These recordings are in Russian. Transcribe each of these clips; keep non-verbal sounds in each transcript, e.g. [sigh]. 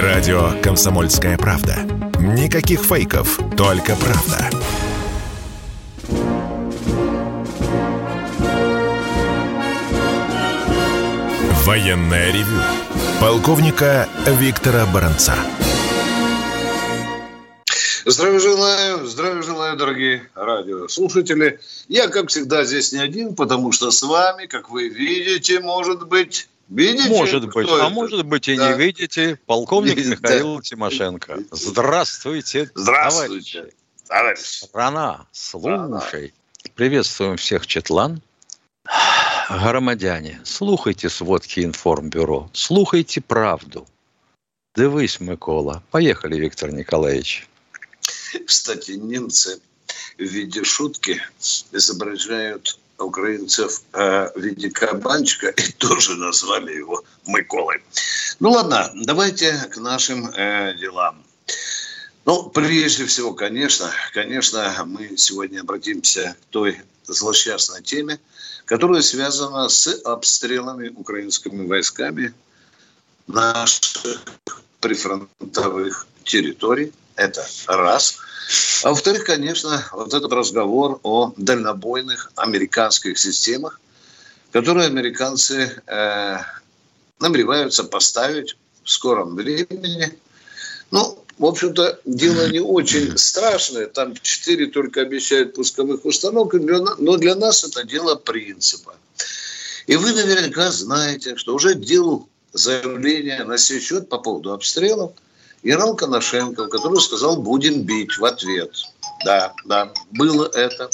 Радио «Комсомольская правда». Никаких фейков, только правда. Военное ревю. Полковника Виктора Баранца. Здравия желаю, здравия желаю, дорогие радиослушатели. Я, как всегда, здесь не один, потому что с вами, как вы видите, может быть, Видите? Может быть, а это? может быть и да. не видите. Полковник Видите. Михаил Тимошенко. Здравствуйте, Здравствуйте, товарищи. товарищ. Страна, слушай. Приветствуем всех Четлан. Громадяне, слухайте сводки информбюро, слухайте правду. Дивись, Микола. Поехали, Виктор Николаевич. Кстати, немцы в виде шутки изображают украинцев э, в виде кабанчика и тоже назвали его Миколой. Ну ладно, давайте к нашим э, делам. Ну, прежде всего, конечно, конечно, мы сегодня обратимся к той злосчастной теме, которая связана с обстрелами украинскими войсками наших прифронтовых территорий. Это раз – а во-вторых, конечно, вот этот разговор о дальнобойных американских системах, которые американцы э, намереваются поставить в скором времени. Ну, в общем-то, дело не очень страшное. Там четыре только обещают пусковых установок, но для нас это дело принципа. И вы наверняка знаете, что уже делал заявление на сей счет по поводу обстрелов – Ирал Коношенко, который сказал, будем бить в ответ. Да, да, было это.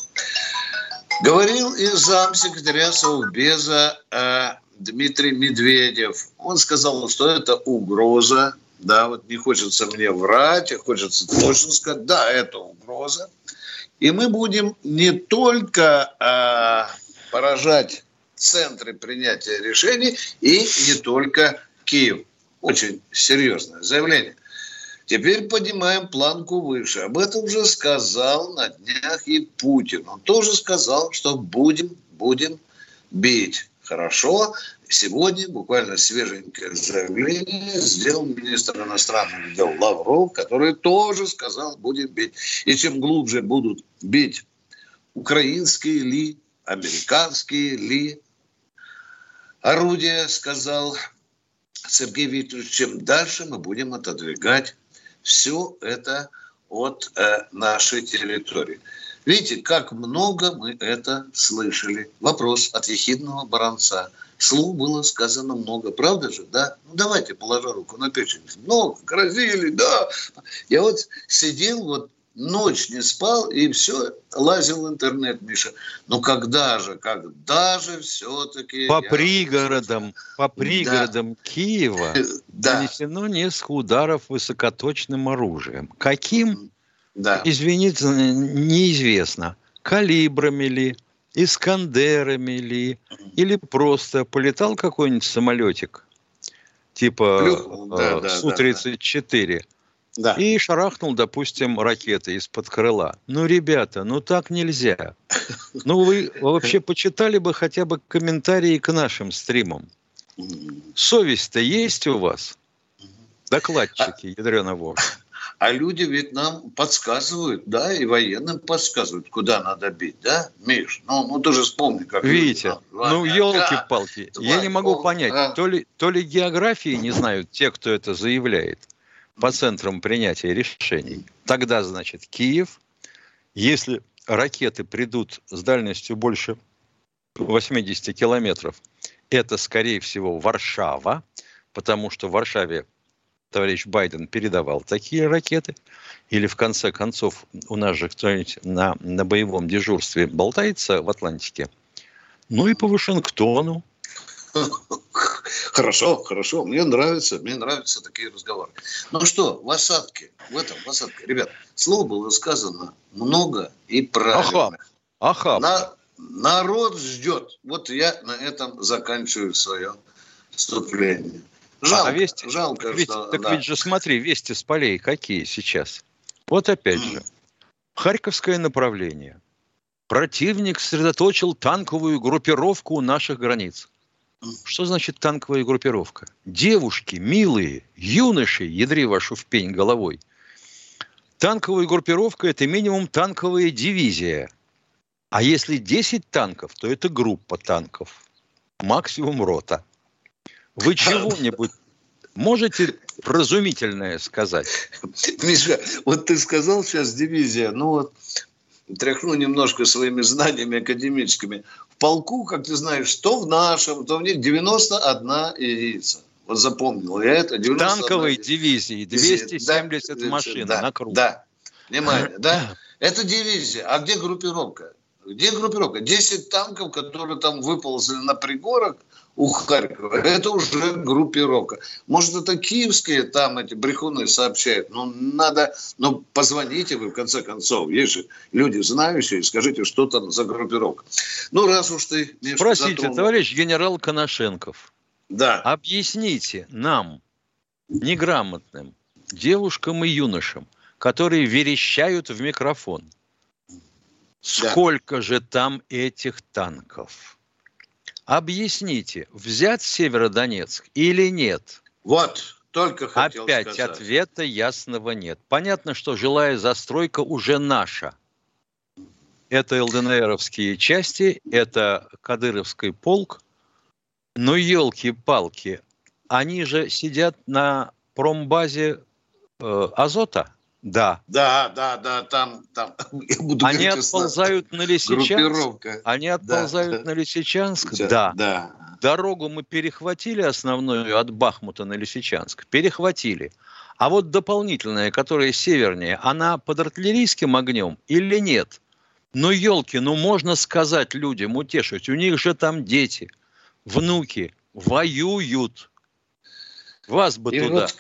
Говорил и замсекретаря Совбеза э, Дмитрий Медведев. Он сказал, что это угроза. Да, вот не хочется мне врать, а хочется точно сказать, да, это угроза. И мы будем не только э, поражать центры принятия решений и не только Киев. Очень серьезное заявление. Теперь поднимаем планку выше. Об этом уже сказал на днях и Путин. Он тоже сказал, что будем, будем бить. Хорошо. Сегодня буквально свеженькое заявление сделал министр иностранных дел Лавров, который тоже сказал, будем бить. И чем глубже будут бить украинские ли, американские ли орудия, сказал Сергей Викторович, чем дальше мы будем отодвигать все это от э, нашей территории. Видите, как много мы это слышали. Вопрос от ехидного баранца. Слух было сказано много, правда же, да? Ну, давайте, положа руку на печень. Много, грозили, да. Я вот сидел вот ночь не спал и все, лазил в интернет, Миша. Ну когда же, когда же все-таки... По я... пригородам, по пригородам да. Киева [laughs] да. нанесено несколько ударов высокоточным оружием. Каким, да. извините, неизвестно. Калибрами ли, Искандерами ли, или просто полетал какой-нибудь самолетик, типа Плюх, да, э, Су-34, да, да да. и шарахнул, допустим, ракеты из-под крыла. Ну, ребята, ну так нельзя. Ну, вы вообще почитали бы хотя бы комментарии к нашим стримам. Совесть-то есть у вас? Докладчики, а, ядрена А люди ведь нам подсказывают, да, и военным подсказывают, куда надо бить, да, Миш? Ну, ну ты же вспомни, как... Витя, ну, елки-палки, я не могу понять, а? то, ли, то ли географии не знают те, кто это заявляет, по центрам принятия решений. Тогда, значит, Киев. Если ракеты придут с дальностью больше 80 километров, это, скорее всего, Варшава, потому что в Варшаве товарищ Байден передавал такие ракеты. Или, в конце концов, у нас же кто-нибудь на, на боевом дежурстве болтается в Атлантике. Ну и по Вашингтону. [laughs] Хорошо, хорошо. Мне нравится, мне нравятся такие разговоры. Ну что, в осадке, в этом, в осадке. Ребят, слово было сказано много и правильно. Аха. Аха. На, народ ждет. Вот я на этом заканчиваю свое вступление. Жалко, а вести, жалко, ведь, что... Так да. ведь же смотри, вести с полей какие сейчас. Вот опять же, Харьковское направление. Противник сосредоточил танковую группировку у наших границ. Что значит танковая группировка? Девушки, милые, юноши, ядри вашу в пень головой. Танковая группировка – это минимум танковая дивизия. А если 10 танков, то это группа танков. Максимум рота. Вы чего-нибудь можете разумительное сказать? Миша, вот ты сказал сейчас дивизия, ну вот тряхну немножко своими знаниями академическими. В полку, как ты знаешь, что в нашем, то в них 91 единица. Вот запомнил я это. Танковой дивизии 270 да, машин да, на круг. Да, внимание, да. Это дивизия. А где группировка? Где группировка? 10 танков, которые там выползли на пригорок, у Харькова. Это уже группировка. Может, это киевские там эти брехуны сообщают. Ну, надо, ну, позвоните вы, в конце концов. Есть же люди знающие, скажите, что там за группировка. Ну, раз уж ты... Миша, Спросите, затронул... товарищ генерал Коношенков. Да. Объясните нам, неграмотным девушкам и юношам, которые верещают в микрофон, сколько да. же там этих танков? Объясните, взять Северодонецк или нет? Вот, только хотел Опять сказать. ответа ясного нет. Понятно, что жилая застройка уже наша. Это ЛДНРовские части, это Кадыровский полк. Но елки-палки, они же сидят на промбазе э, Азота. Да. Да, да, да, там, там. Я буду Они отползают на Лисичанск. Они отползают да. на Лисичанск. Да. да. Дорогу мы перехватили основную от Бахмута на Лисичанск. Перехватили. А вот дополнительная, которая севернее, она под артиллерийским огнем или нет? Ну, елки, ну можно сказать людям, утешить. У них же там дети, внуки воюют. Вас бы И туда вот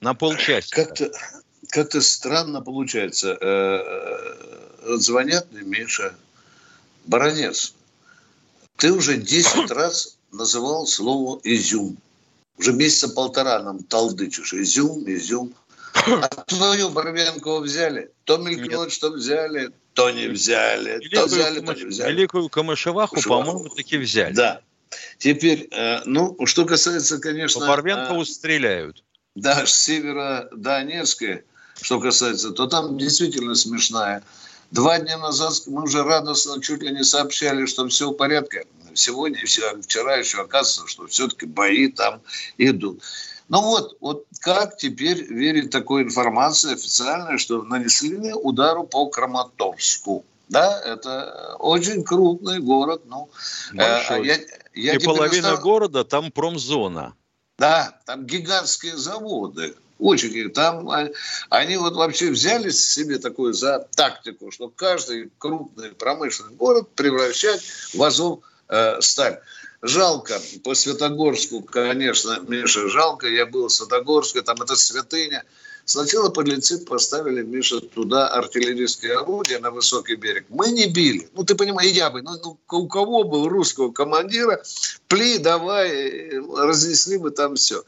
на полчаса. Как-то как-то странно получается. Э, э, звонят мне, Миша, Баранец, ты уже 10 раз называл слово «изюм». Уже месяца полтора нам талдычишь. Изюм, изюм. А твою Барвенкову взяли. То мелькнет, что взяли, то не взяли. Великую, то взяли, то не взяли. Великую Камышеваху, по-моему, таки взяли. Да. Теперь, э, ну, что касается, конечно... По Барвенкову стреляют. Да, с севера Донецка что касается, то там действительно смешная. Два дня назад мы уже радостно чуть ли не сообщали, что все в порядке. Сегодня, вчера еще оказывается, что все-таки бои там идут. Ну вот, вот как теперь верить такой информации официальной, что нанесли удару по Краматорску? Да, это очень крупный город. Ну, э, я, я И половина остав... города там промзона. Да, там гигантские заводы очень. Там они вот вообще взяли себе такую за тактику, что каждый крупный промышленный город превращать в Азов э, сталь. Жалко, по Святогорску, конечно, Миша, жалко, я был в Святогорске, там это святыня. Сначала подлецы поставили, Миша, туда артиллерийские орудия на высокий берег. Мы не били. Ну, ты понимаешь, я бы. Ну, ну у кого был русского командира, пли, давай, э, разнесли бы там все.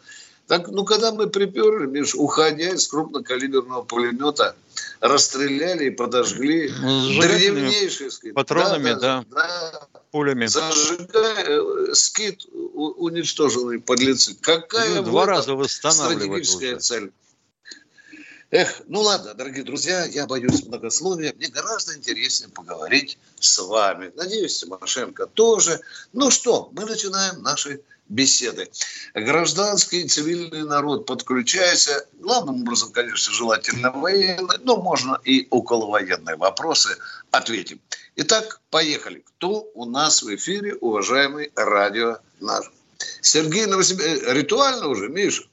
Так, ну, когда мы приперли, Миш, уходя из крупнокалиберного пулемета, расстреляли и подожгли древнейшие скид. Патронами, да, да, да, пулями. Зажигая, э, скид уничтоженный подлецы. Какая ну, Два раза стратегическая уже. цель? Эх, ну ладно, дорогие друзья, я боюсь многословия. Мне гораздо интереснее поговорить с вами. Надеюсь, Тимошенко тоже. Ну что, мы начинаем наши беседы. Гражданский и цивильный народ подключается. Главным образом, конечно, желательно военные, но можно и околовоенные вопросы ответим. Итак, поехали. Кто у нас в эфире, уважаемый радио наш? Сергей Новосибирск. Э, ритуально уже, Миша?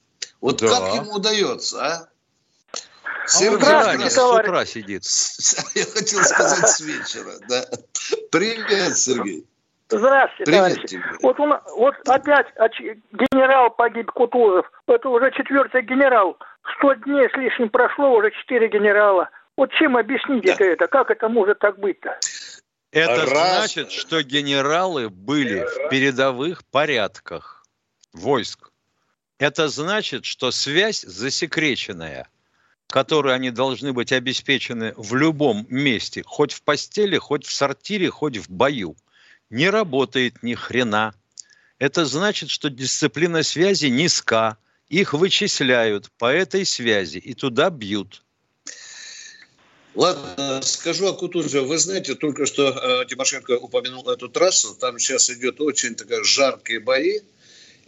Вот да. как ему удается, а? Сергей, а с утра сидит. [laughs] Я хотел сказать с вечера. Да. Привет, Сергей. Здравствуйте, Привет товарищи. Тебе. Вот, он, вот опять генерал погиб Кутузов. Это уже четвертый генерал. Сто дней с лишним прошло, уже четыре генерала. Вот чем объясните да. это? Как это может так быть-то? Это Раз. значит, что генералы были в передовых порядках войск. Это значит, что связь засекреченная, которой они должны быть обеспечены в любом месте, хоть в постели, хоть в сортире, хоть в бою – не работает ни хрена. это значит, что дисциплина связи низка. Их вычисляют по этой связи и туда бьют. Ладно, скажу Акутурже. Вы знаете, только что э, Тимошенко упомянул эту трассу. Там сейчас идет очень такая жаркие бои.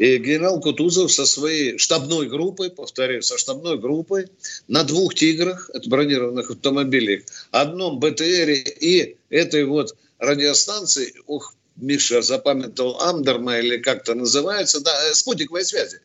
И генерал Кутузов со своей штабной группой, повторяю, со штабной группой на двух «Тиграх», это бронированных автомобилях, одном БТРе и этой вот радиостанции, ух, Миша запамятовал Амдерма или как-то называется, да, спутниковой связи.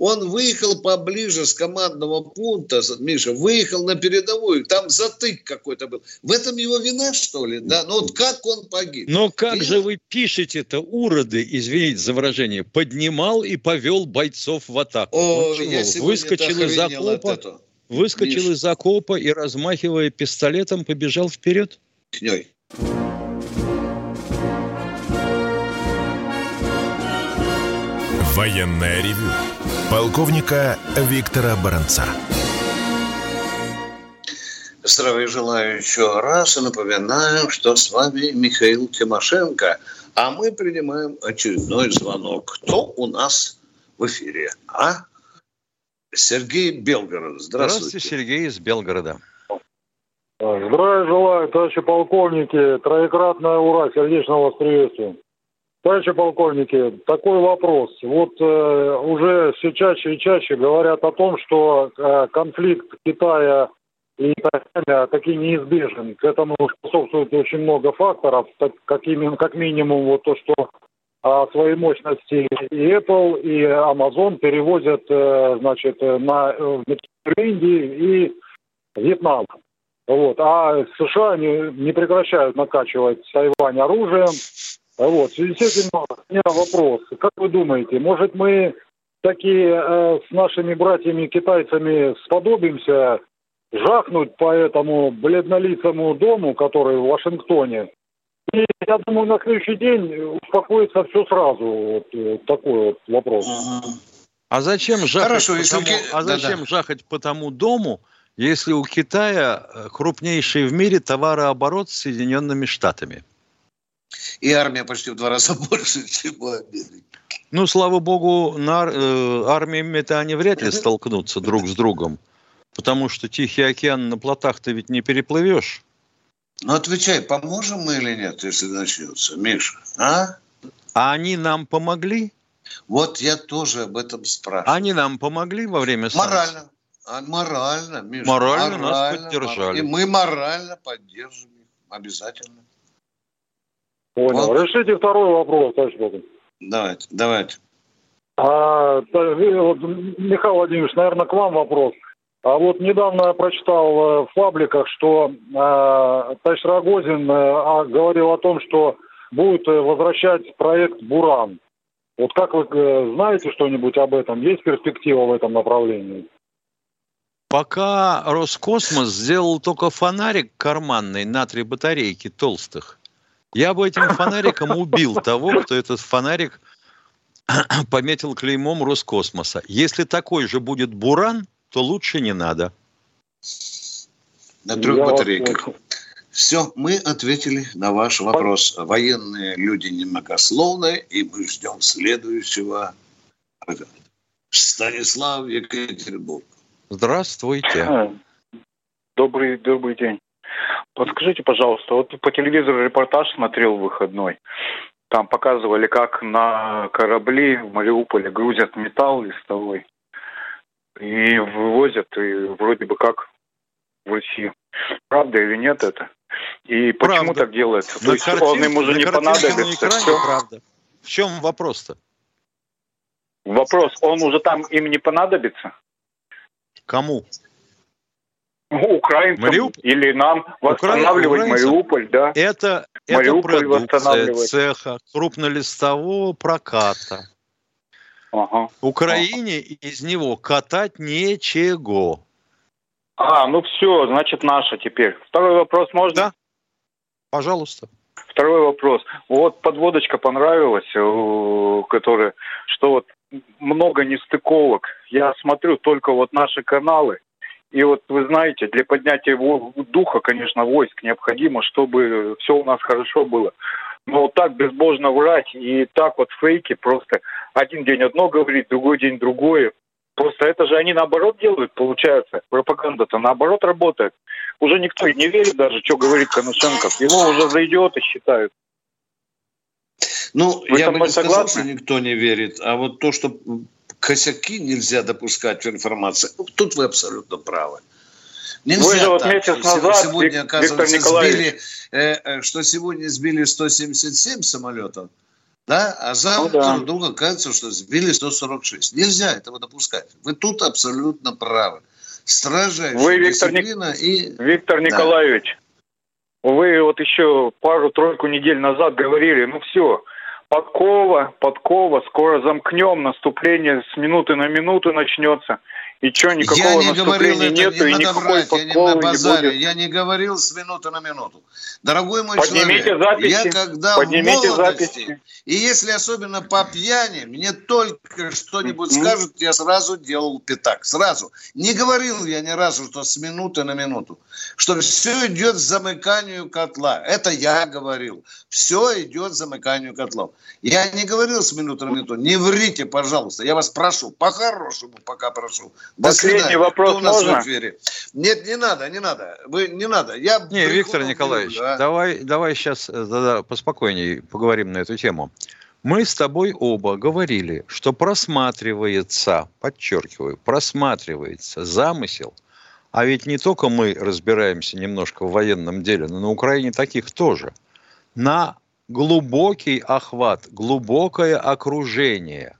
Он выехал поближе с командного пункта, Миша, выехал на передовую, там затык какой-то был. В этом его вина, что ли? Да? Ну вот как он погиб? Но как и... же вы пишете-то, уроды, извините за выражение, поднимал и повел бойцов в атаку? О, ну, я выскочил из окопа, выскочил Миша. из окопа и, размахивая пистолетом, побежал вперед? Кней. Военная ревю полковника Виктора Баранца. Здравия желаю еще раз и напоминаю, что с вами Михаил Тимошенко, а мы принимаем очередной звонок. Кто у нас в эфире? А? Сергей Белгород. Здравствуйте. Здравствуйте, Сергей из Белгорода. Здравия желаю, товарищи полковники. Троекратное ура, сердечного вас приветствую. Товарищи полковники, такой вопрос. Вот э, уже все чаще и чаще говорят о том, что э, конфликт Китая и Тайваня таки неизбежен. К этому способствует очень много факторов, так, как, именно, как минимум вот то, что а, свои мощности и Apple, и Amazon перевозят э, значит, на, в Индии и Вьетнам. Вот. А США не, не прекращают накачивать Тайвань оружием, вот, в связи с этим у меня вопрос. Как вы думаете, может мы такие э, с нашими братьями-китайцами сподобимся жахнуть по этому бледнолицому дому, который в Вашингтоне? И я думаю, на следующий день успокоится все сразу. Вот, вот э, такой вот вопрос. А зачем жахать, Хорошо, по, тому, а зачем да, да. жахать по тому дому, если у Китая э, крупнейший в мире товарооборот с Соединенными Штатами? И армия почти в два раза [laughs] больше, чем у Америки. Ну, слава богу, на э, армиями-то они вряд ли столкнутся друг с другом. Потому что Тихий океан на плотах-то ведь не переплывешь. Ну, отвечай, поможем мы или нет, если начнется, Миша, а? А они нам помогли? Вот я тоже об этом спрашиваю. Они нам помогли во время санкций? Морально. А, морально, Миша. Морально, морально нас поддержали. И мы морально поддержим их. Обязательно. Понял. Вот. Решите второй вопрос, товарищ Богдан. Давайте, давайте. А, Михаил Владимирович, наверное, к вам вопрос. А вот недавно я прочитал э, в пабликах, что э, товарищ Рогозин э, говорил о том, что будет э, возвращать проект «Буран». Вот как вы э, знаете что-нибудь об этом? Есть перспектива в этом направлении? Пока Роскосмос сделал только фонарик карманный на три батарейки толстых. Я бы этим фонариком [laughs] убил того, кто этот фонарик [clears throat] пометил клеймом Роскосмоса. Если такой же будет Буран, то лучше не надо. На трех Я батарейках. Все, мы ответили на ваш вопрос. Военные люди немногословные, и мы ждем следующего. Станислав Екатеринбург. Здравствуйте. Добрый, добрый день. Подскажите, пожалуйста, вот по телевизору репортаж смотрел выходной. Там показывали, как на корабли в Мариуполе грузят металл листовой и вывозят, и вроде бы как в Россию. Правда или нет это? И почему правда. так делается? На То есть картин, он им уже не понадобится. Экране, правда. В чем вопрос-то? Вопрос, он уже там им не понадобится? Кому? Ну, украинцам Мариуп... или нам восстанавливать Укра... Мариуполь, да. Это, Мариуполь это продукция цеха крупнолистового проката. Ага. Украине ага. из него катать нечего. А, ну все, значит, наша теперь. Второй вопрос можно? Да. Пожалуйста. Второй вопрос. Вот подводочка понравилась, э, которая, что вот много нестыковок. Я смотрю только вот наши каналы, и вот вы знаете, для поднятия духа, конечно, войск необходимо, чтобы все у нас хорошо было. Но вот так безбожно врать и так вот фейки просто один день одно говорит, другой день другое. Просто это же они наоборот делают, получается. Пропаганда-то наоборот работает. Уже никто и не верит даже, что говорит Коношенков. Его уже за идиота считают. Ну, Вы я бы не согласны? сказал, что никто не верит. А вот то, что косяки нельзя допускать в информации, тут вы абсолютно правы. Нельзя Вы же вот так. месяц назад, сегодня, оказывается, сбили, э, э, что сегодня сбили 177 самолетов, да, а завтра ну, да. вдруг оказывается, что сбили 146. Нельзя этого допускать. Вы тут абсолютно правы. Строжайшая Вы, Виктор, Ник... и... Виктор Николаевич, да. вы вот еще пару-тройку недель назад говорили, ну все, подкова, подкова, скоро замкнем, наступление с минуты на минуту начнется. И что, никакого я не говорил, нету, не и никакой брать, я не на базаре, Я не говорил с минуты на минуту. Дорогой мой Поднимите человек, записи, я когда Поднимите в молодости, записи. и если особенно по пьяни, мне только что-нибудь mm-hmm. скажут, я сразу делал пятак. Сразу. Не говорил я ни разу, что с минуты на минуту. Что все идет к замыканию котла. Это я говорил. Все идет к замыканию котлов. Я не говорил с минуты на минуту. Не врите, пожалуйста. Я вас прошу. По-хорошему пока прошу. Последний вопрос Кто у нас можно? в эфире? Нет, не надо, не надо. Вы не надо. Я не, Виктор Николаевич, люблю, а? давай, давай сейчас да, да, поспокойнее поговорим на эту тему. Мы с тобой оба говорили, что просматривается, подчеркиваю, просматривается замысел, а ведь не только мы разбираемся немножко в военном деле, но на Украине таких тоже, на глубокий охват, глубокое окружение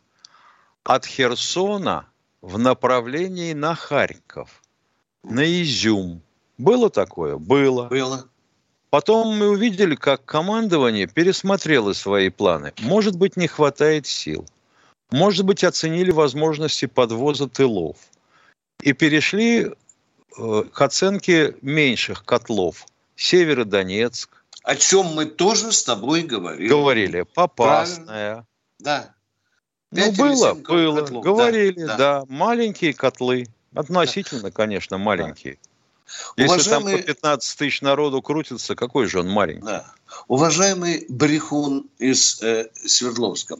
от Херсона в направлении на Харьков, на Изюм. Было такое? Было. Было. Потом мы увидели, как командование пересмотрело свои планы. Может быть, не хватает сил. Может быть, оценили возможности подвоза тылов. И перешли э, к оценке меньших котлов. Северодонецк. О чем мы тоже с тобой говорили. Говорили. Попасная. Правильно. Да. Ну, было, было. Котлов. Говорили, да, да. да. Маленькие котлы. Относительно, конечно, маленькие. Да. Если Уважаемый... там по 15 тысяч народу крутится, какой же он маленький? Да. Уважаемый Брехун из э, Свердловска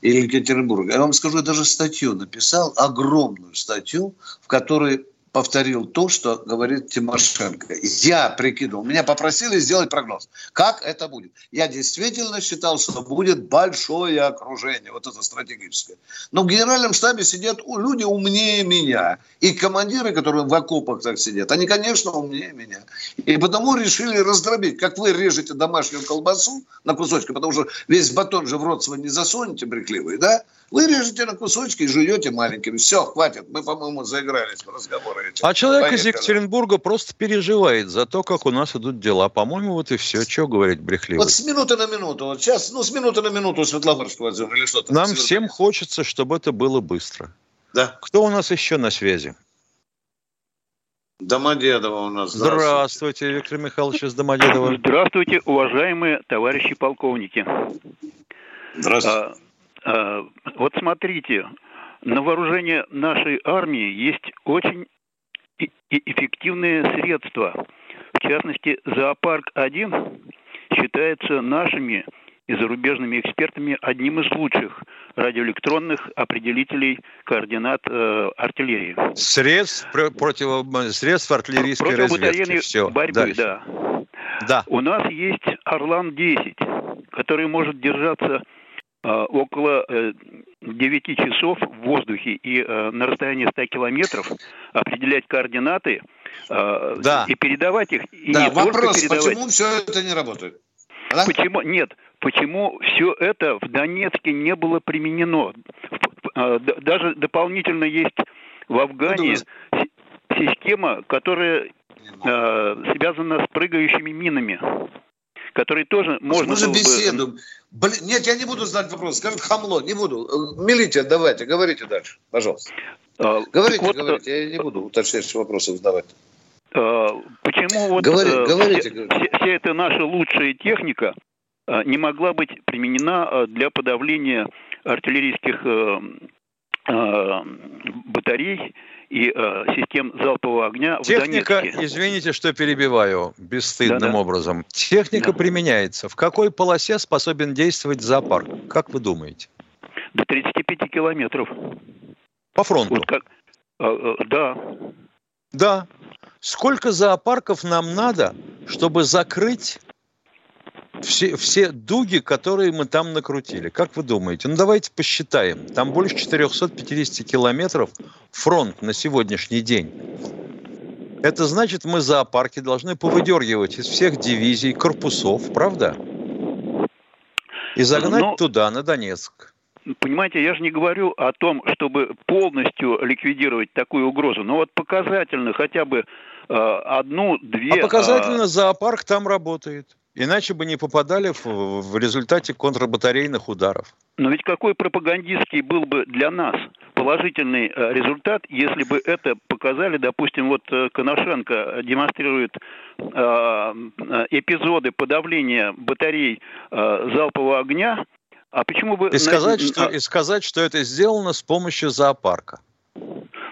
или Екатеринбурга, я вам скажу, я даже статью написал, огромную статью, в которой повторил то, что говорит Тимошенко. Я прикидывал, меня попросили сделать прогноз. Как это будет? Я действительно считал, что будет большое окружение, вот это стратегическое. Но в генеральном штабе сидят люди умнее меня. И командиры, которые в окопах так сидят, они, конечно, умнее меня. И потому решили раздробить. Как вы режете домашнюю колбасу на кусочки, потому что весь батон же в рот свой не засунете брехливый, да? Вы режете на кусочки и жуете маленькими. Все, хватит. Мы, по-моему, заигрались в разговоры. Эти. А человек Поехали. из Екатеринбурга просто переживает за то, как у нас идут дела. По-моему, вот и все. Что говорить брехливо? Вот с минуты на минуту. Вот сейчас, ну, с минуты на минуту Светлогорского отзыва или что-то. Нам всем хочется, чтобы это было быстро. Да. Кто у нас еще на связи? Домодедово у нас. Здравствуйте. Здравствуйте, Виктор Михайлович из Домодедова. Здравствуйте, уважаемые товарищи полковники. Здравствуйте. А, вот смотрите, на вооружение нашей армии есть очень эффективные средства. В частности, «Зоопарк-1» считается нашими и зарубежными экспертами одним из лучших радиоэлектронных определителей координат э, артиллерии. Средств, против, средств артиллерийской разведки. Все. борьбы, да. да. У нас есть «Орлан-10», который может держаться Э, около 9 э, часов в воздухе и э, на расстоянии 100 километров определять координаты да. и передавать их. И да, не вопрос, передавать. почему все это не работает? Да? Почему? Нет, почему все это в Донецке не было применено? Даже дополнительно есть в Афгане система, которая связана с прыгающими минами который тоже можно Мы же беседуем. Бы... Блин, нет, я не буду задать вопрос. Скажет хамло, не буду. Милите, давайте, говорите дальше, пожалуйста. А, говорите, вот, говорите, я не буду уточняющие вопросы задавать. А, почему вот Говори, а, говорите, вся, говорите. вся эта наша лучшая техника не могла быть применена для подавления артиллерийских батарей и э, систем залпового огня Техника, в Донецке. извините, что перебиваю бесстыдным да, да. образом. Техника да. применяется. В какой полосе способен действовать зоопарк? Как вы думаете? До 35 километров. По фронту? Вот как, э, э, да. Да. Сколько зоопарков нам надо, чтобы закрыть все, все дуги, которые мы там накрутили. Как вы думаете? Ну, давайте посчитаем. Там больше 450 километров фронт на сегодняшний день. Это значит, мы зоопарки должны повыдергивать из всех дивизий, корпусов, правда? И загнать Но... туда, на Донецк. Понимаете, я же не говорю о том, чтобы полностью ликвидировать такую угрозу, но вот показательно хотя бы э, одну-две... А показательно а... зоопарк там работает. Иначе бы не попадали в, в результате контрбатарейных ударов. Но ведь какой пропагандистский был бы для нас положительный э, результат, если бы это показали, допустим, вот э, Коношенко демонстрирует э, эпизоды подавления батарей залпового огня, а почему бы... И сказать, что, и сказать, что это сделано с помощью зоопарка.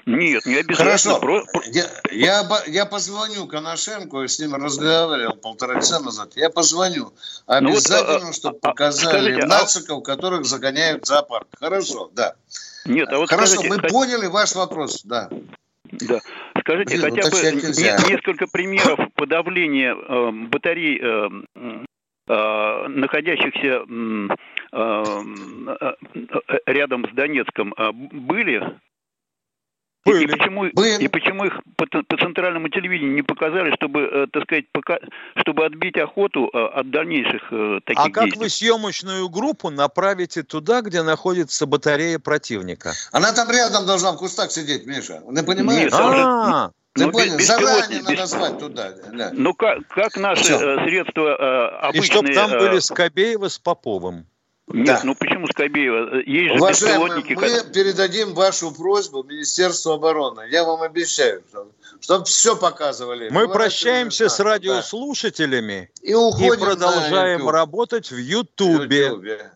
Нет, не обязательно. Хорошо. Про... Я, я, я позвоню Коношенко, я с ним разговаривал полтора часа назад. Я позвоню. Обязательно, ну вот, чтобы а, показали скажите, нациков, а... которых загоняют в зоопарк. Хорошо, да. Нет, а вот Хорошо, скажите, мы хоть... поняли ваш вопрос, да. Да. Скажите, Блин, хотя бы не, несколько примеров подавления э, батарей, э, э, находящихся э, э, рядом с Донецком, э, были были. И, почему, Были. и почему их по, по центральному телевидению не показали, чтобы, э, так сказать, пока, чтобы отбить охоту э, от дальнейших э, таких А как вы съемочную группу направите туда, где находится батарея противника? Она там рядом должна в кустах сидеть, Миша. Ты понимаешь? Нет, а Ты ну, понял? Заранее надо звать туда. Да. Ну как, как наши Все. средства э, обычные... И чтобы там были Скобеева с Поповым. Нет, да. ну почему Скобеева? Есть же Уважаемые, мы как... передадим вашу просьбу Министерству обороны. Я вам обещаю, чтобы все показывали. Мы прощаемся с радиослушателями да. и, уходим и продолжаем работать в Ютубе. Ютубе.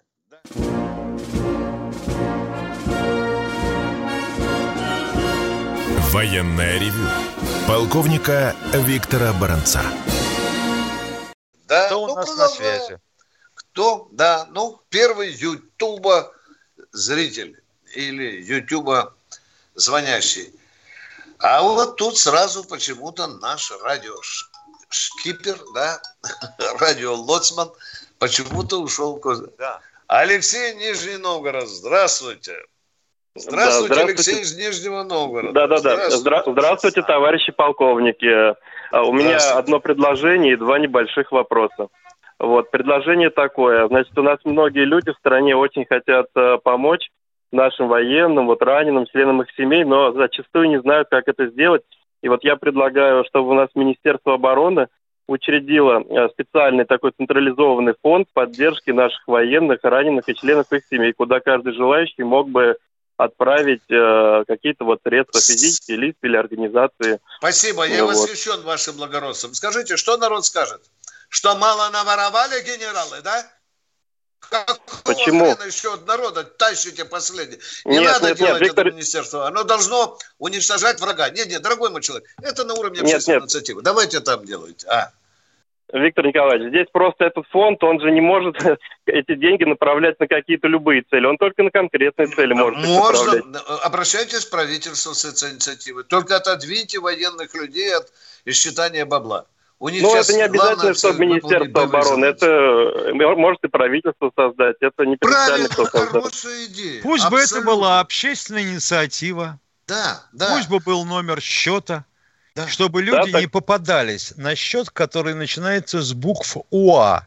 Военная ревю. Полковника Виктора Баранца. Да, Кто у ну, нас на связи? Кто? Да, ну, первый Ютуба зритель или Ютуба звонящий. А вот тут сразу почему-то наш радиошкипер, да, [laughs] радиолоцман почему-то ушел. Да. Алексей Нижний Новгород, здравствуйте. Здравствуйте, да, здравствуйте. Алексей из Нижнего Новгорода. Да, да, да. Здравствуйте, здравствуйте товарищи полковники. А, у меня одно предложение и два небольших вопроса. Вот, предложение такое. Значит, у нас многие люди в стране очень хотят э, помочь нашим военным, вот раненым, членам их семей, но зачастую не знают, как это сделать. И вот я предлагаю, чтобы у нас Министерство обороны учредило э, специальный такой централизованный фонд поддержки наших военных, раненых и членов их семей, куда каждый желающий мог бы отправить э, какие-то вот средства физические лица или организации. Спасибо, я вот. восхищен вашим благородством. Скажите, что народ скажет? Что мало наворовали генералы, да? Какого Почему? хрена еще от народа тащите последнее? Не нет, надо нет, делать нет, Виктор... это министерство. Оно должно уничтожать врага. Нет, нет, дорогой мой человек, это на уровне общественной нет, нет. инициативы. Давайте там делайте. А. Виктор Николаевич, здесь просто этот фонд, он же не может [laughs] эти деньги направлять на какие-то любые цели. Он только на конкретные цели может Можно. Обращайтесь в правительство с инициативой. Только отодвиньте военных людей от исчитания бабла. У них ну, это не обязательно, чтобы Министерство обороны. Это э, может и правительство создать. Это не принципиально кто хорошая идея. Пусть Абсолютно. бы это была общественная инициатива. Да, да. Пусть бы был номер счета. Да. Чтобы люди да, так... не попадались на счет, который начинается с букв УА.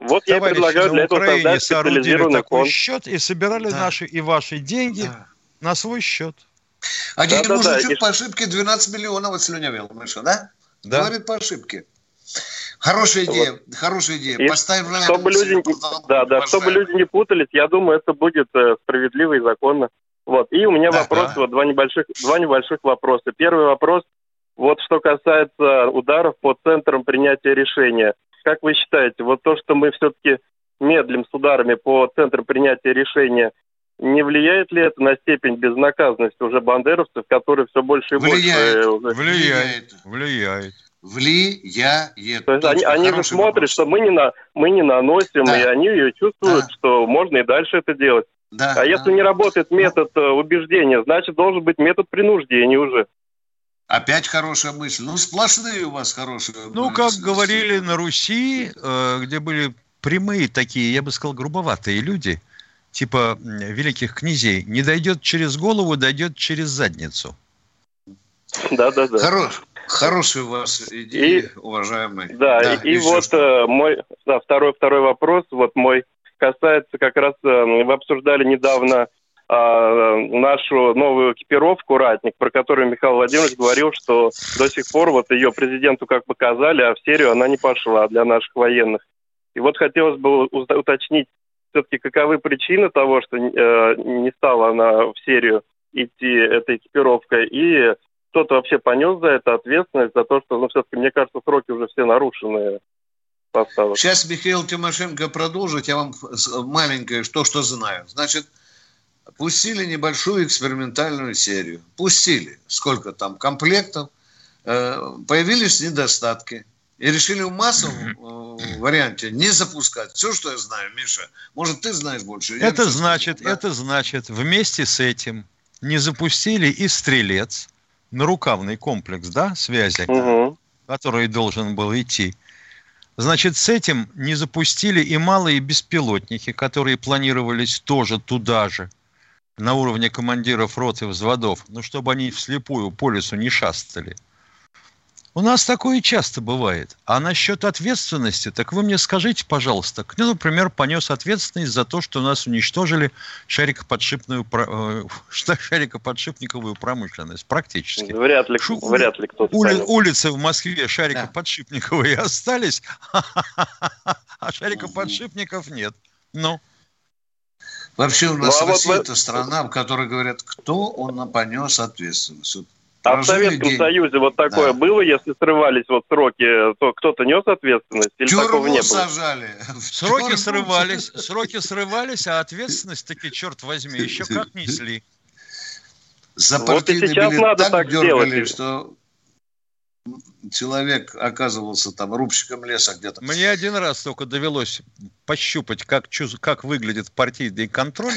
Вот Товарищи я предлагаю для этого Украине соорудили такой фонд. счет и собирали да. наши и ваши деньги да. на свой счет. Один да, мужичок да, да. по ошибке 12 миллионов отслюнявил, Миша, да? Да. Говорит по ошибке. Хорошая идея, вот. хорошая идея. И Поставим чтобы люди, да, да, чтобы люди не путались, я думаю, это будет э, справедливо и законно. Вот. И у меня да, вопрос, да. вот два небольших, два небольших вопроса. Первый вопрос, вот что касается ударов по центрам принятия решения. Как вы считаете, вот то, что мы все-таки медлим с ударами по центрам принятия решения, не влияет ли это на степень безнаказанности уже бандеровцев, которые все больше и влияет, больше... Влияет, влияет. Влияет. То есть они, они же смотрят, вопрос. что мы не, на, мы не наносим, да. и они ее чувствуют, да. что можно и дальше это делать. Да, а да. если не работает метод э, убеждения, значит, должен быть метод принуждения уже. Опять хорошая мысль. Ну, сплошные у вас хорошие Ну, мысли. как говорили на Руси, э, где были прямые такие, я бы сказал, грубоватые люди, типа великих князей, не дойдет через голову, дойдет через задницу. Да, да, да. Хорош, хорошие у вас идеи, и, уважаемые. Да, да и, и вот что? Э, мой да, второй второй вопрос, вот мой касается как раз э, вы обсуждали недавно а, нашу новую экипировку «Ратник», про которую Михаил Владимирович говорил, что до сих пор вот ее президенту как показали, а в серию она не пошла для наших военных. И вот хотелось бы уточнить, все-таки каковы причины того, что э, не стала она в серию идти эта экипировка, и кто-то вообще понес за это ответственность, за то, что, ну, все-таки, мне кажется, сроки уже все нарушены. Поставок. Сейчас Михаил Тимошенко продолжит, я вам маленькое то, что знаю. Значит, пустили небольшую экспериментальную серию. Пустили. Сколько там комплектов. Э, появились недостатки. И решили в массовом э, варианте не запускать. Все, что я знаю, Миша. Может, ты знаешь больше. Это значит, да? это значит, вместе с этим не запустили и стрелец, нарукавный комплекс, да, связи, угу. который должен был идти. Значит, с этим не запустили и малые беспилотники, которые планировались тоже туда же на уровне командиров рот и взводов, ну, чтобы они вслепую по лесу не шастали. У нас такое часто бывает. А насчет ответственности, так вы мне скажите, пожалуйста, кто, например, понес ответственность за то, что у нас уничтожили шарикоподшипную, э, [laughs] шарикоподшипниковую промышленность? Практически. Вряд ли, Шу, вряд ли кто-то ули, Улицы в Москве шарикоподшипниковые да. [laughs] остались, [laughs] а шарикоподшипников нет. Ну. Вообще у нас ну, а Россия вот это страна, в которой говорят, кто он понес ответственность. А в Советском день. Союзе вот такое да. было, если срывались вот сроки, то кто-то нес ответственность? Или Тюрьму такого не было? сажали. Сроки Тюрьму. срывались, сроки срывались, а ответственность таки, черт возьми, еще как несли. За вот и сейчас надо так, так дергали, делать. что человек оказывался там рубщиком леса где-то. Мне один раз только довелось пощупать, как, как выглядит партийный контроль.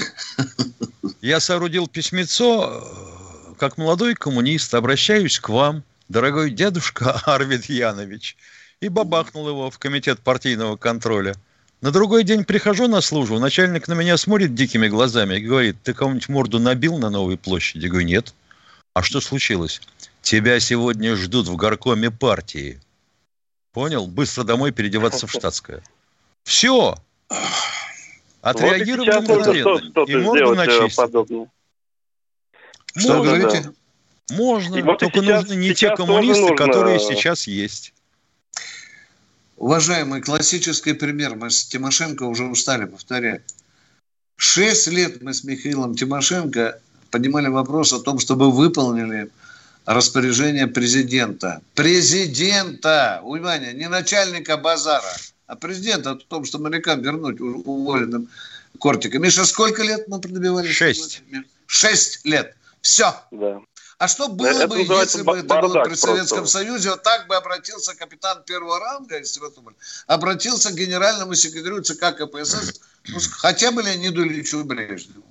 Я соорудил письмецо, как молодой коммунист, обращаюсь к вам, дорогой дедушка [laughs] Арвид Янович, и бабахнул его в комитет партийного контроля. На другой день прихожу на службу, начальник на меня смотрит дикими глазами и говорит, ты кому-нибудь морду набил на Новой площади? Я говорю, нет. А что случилось? Тебя сегодня ждут в горкоме партии. Понял? Быстро домой переодеваться в штатское. Все. Отреагировали вот мгновенно. И морду э, начистили. Что Можно, говорите? Можно, вот только сейчас, нужны не те коммунисты, нужно... которые сейчас есть. Уважаемый, классический пример. Мы с Тимошенко уже устали повторять. Шесть лет мы с Михаилом Тимошенко поднимали вопрос о том, чтобы выполнили распоряжение президента. Президента! Внимание, не начальника базара, а президента о том, что морякам вернуть уволенным кортиком. Миша, сколько лет мы добивались? Шесть. Шесть лет. Все. Да. А что было это бы, если бы это было при Советском просто. Союзе, вот так бы обратился капитан первого ранга из Севастополя, обратился к генеральному секретарю ЦК КПСС, ну, хотя бы Леониду Ильичу Брежневу.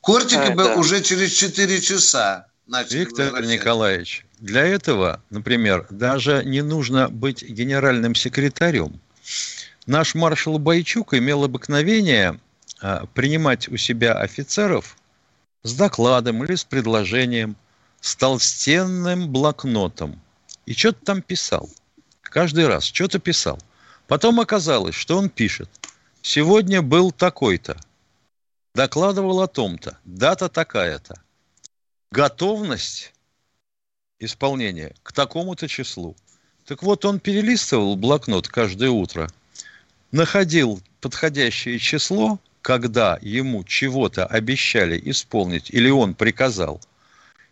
Кортики а, бы да. уже через 4 часа начали Виктор Николаевич, для этого, например, даже не нужно быть генеральным секретарем. Наш маршал Бойчук имел обыкновение а, принимать у себя офицеров с докладом или с предложением, с толстенным блокнотом. И что-то там писал. Каждый раз что-то писал. Потом оказалось, что он пишет. Сегодня был такой-то. Докладывал о том-то. Дата такая-то готовность исполнения к такому-то числу. Так вот, он перелистывал блокнот каждое утро, находил подходящее число, когда ему чего-то обещали исполнить или он приказал,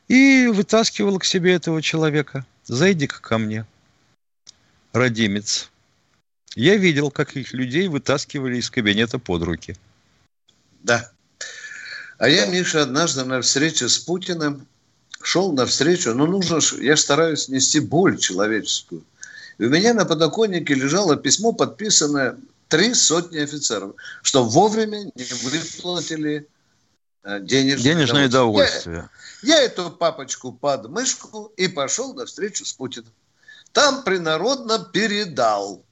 и вытаскивал к себе этого человека. Зайди-ка ко мне, родимец. Я видел, как их людей вытаскивали из кабинета под руки. Да. А я, Миша, однажды на встрече с Путиным шел на встречу, но нужно, я стараюсь нести боль человеческую. И у меня на подоконнике лежало письмо, подписанное три сотни офицеров, что вовремя не выплатили э, денежное, денежное удовольствие. Я, я эту папочку под мышку и пошел на встречу с Путиным. Там принародно передал.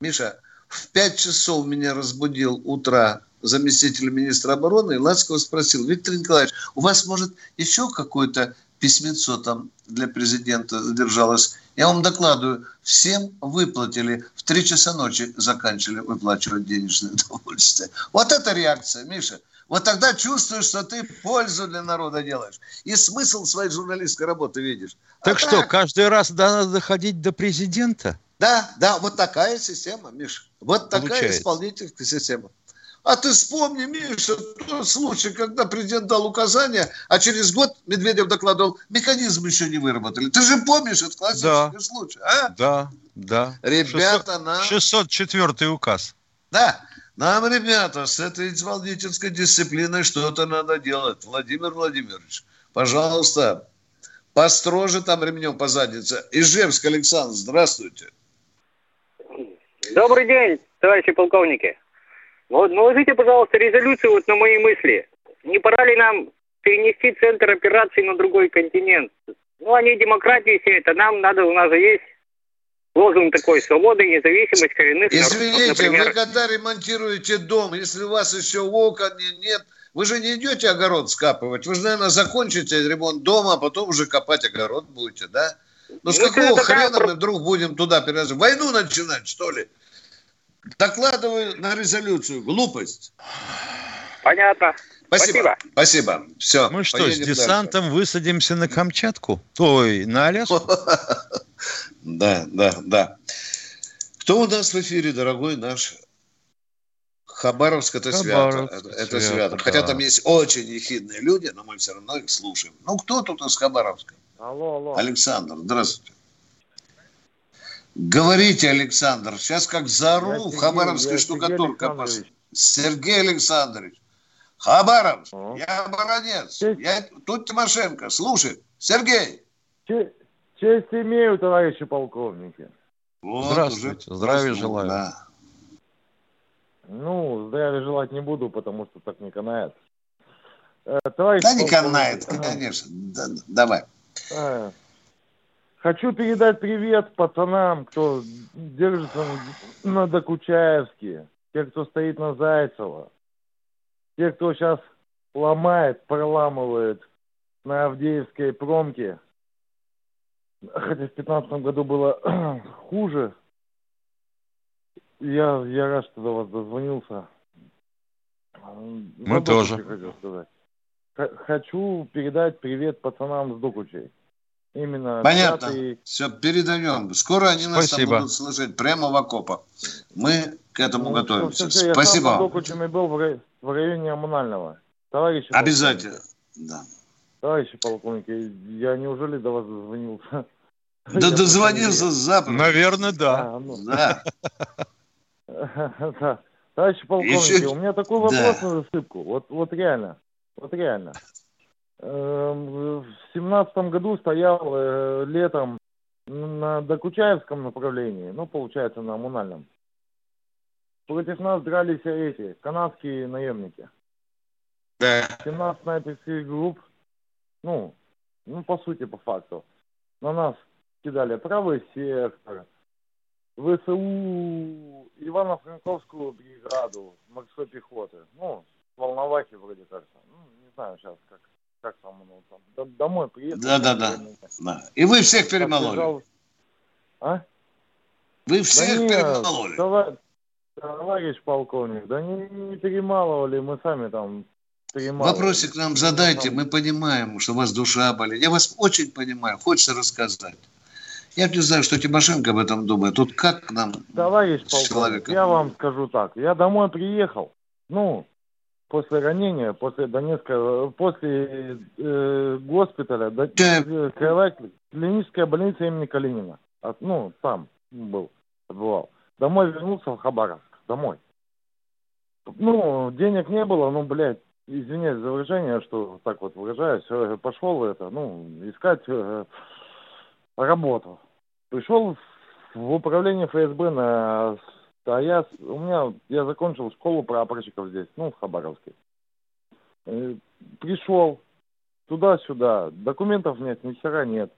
Миша, в пять часов меня разбудил утра заместитель министра обороны и ласково спросил, Виктор Николаевич, у вас, может, еще какое-то письмецо там для президента задержалось? Я вам докладываю, всем выплатили, в три часа ночи заканчивали выплачивать денежное [laughs] удовольствие. Вот это реакция, Миша. Вот тогда чувствуешь, что ты пользу для народа делаешь. И смысл своей журналистской работы видишь. Так а что, так... каждый раз надо доходить до президента? Да, да, вот такая система, Миша. Вот такая Получается. исполнительская система. А ты вспомни, Миша, тот случай, когда президент дал указания, а через год Медведев докладывал, механизм еще не выработали. Ты же помнишь этот классический да. случай, а? Да, да. Ребята, 600, нам... 604 указ. Да, нам, ребята, с этой исполнительской дисциплиной что-то надо делать. Владимир Владимирович, пожалуйста, построже там ремнем по заднице. Ижевск, Александр, здравствуйте. Добрый день, товарищи полковники. Вот наложите, пожалуйста, резолюцию вот на мои мысли. Не пора ли нам перенести центр операции на другой континент? Ну, они демократии все это, нам надо, у нас же есть лозунг такой, свобода и независимость коренных Извините, например... вы когда ремонтируете дом, если у вас еще окон нет, вы же не идете огород скапывать, вы же, наверное, закончите ремонт дома, а потом уже копать огород будете, да? Ну, с ну, какого хрена такая... мы вдруг будем туда переносить? Войну начинать, что ли? Докладываю на резолюцию. Глупость. Понятно. Спасибо. Спасибо. Спасибо. Все. Мы что, с десантом дальше. высадимся на Камчатку? Ой, на Аляску? [laughs] Да, да, да. Кто у нас в эфире, дорогой наш? Хабаровск это свято. Это свято. Хотя там есть очень ехидные люди, но мы все равно их слушаем. Ну, кто тут из Хабаровска? Алло, алло. Александр, здравствуйте. Говорите, Александр, сейчас как зару в Хабаровской штукатурка. Сергей, Сергей Александрович. Хабаров, О. я баронец. Я... Тут Тимошенко. Слушай, Сергей. Честь, честь имею, товарищи полковники. Вот, Здравствуйте, уже... здравия желаю. Да. Ну, здравия желать не буду, потому что так не канает. Э, товарищ да не канает, конечно. Да, давай. Э, Хочу передать привет пацанам, кто держится на Докучаевске, те, кто стоит на Зайцево, те, кто сейчас ломает, проламывает на Авдеевской промке. Хотя в пятнадцатом году было [clears throat] хуже. Я, я рад, что до вас дозвонился. Мы тоже. Хочу, хочу передать привет пацанам с Докучей. Именно. Понятно. И... Все, передаем. Скоро они Спасибо. нас там будут служить прямо в окопах. Мы к этому ну, готовимся. Все, Спасибо. Я сам был в районе Амунального. Товарищи Обязательно. Да. Товарищи полковники, я неужели до вас дозвонился? Да дозвонился с запада. Наверное, да. А, ну. Да. [laughs] да. Товарищи полковники, Еще... у меня такой вопрос на засыпку. Вот, вот реально. Вот реально. Эм, в семнадцатом году стоял э, летом на Докучаевском направлении, ну, получается, на Мунальном. Против нас дрались эти, канадские наемники. Да. 17 снайперских групп, ну, ну, по сути, по факту. На нас кидали правый сектор, ВСУ, Ивано-Франковскую бригаду морской пехоты. Ну, Волновахи вроде кажется. Ну, не знаю сейчас, как как там оно там, домой приехал. Да, да, да, да. И вы всех перемололи. А? Вы всех да перемололи. Товарищ, товарищ полковник, да не, не перемалывали, мы сами там перемалывали. Вопросик нам задайте, мы понимаем, что у вас душа болит. Я вас очень понимаю, хочется рассказать. Я не знаю, что Тимошенко об этом думает. Тут как нам Товарищ полковник, я вам скажу так. Я домой приехал. Ну, после ранения, после Донецка, после э, госпиталя, до, Крылая клиническая больница имени Калинина. От, ну, там был, отбывал. Домой вернулся в Хабаровск, домой. Ну, денег не было, ну, блядь, извиняюсь за выражение, что так вот выражаюсь, э, пошел это, ну, искать э, работу. Пришел в управление ФСБ на... А я, у меня, я закончил школу прапорщиков здесь, ну, в Хабаровске. Э, пришел туда-сюда, документов нет, ни хера нет.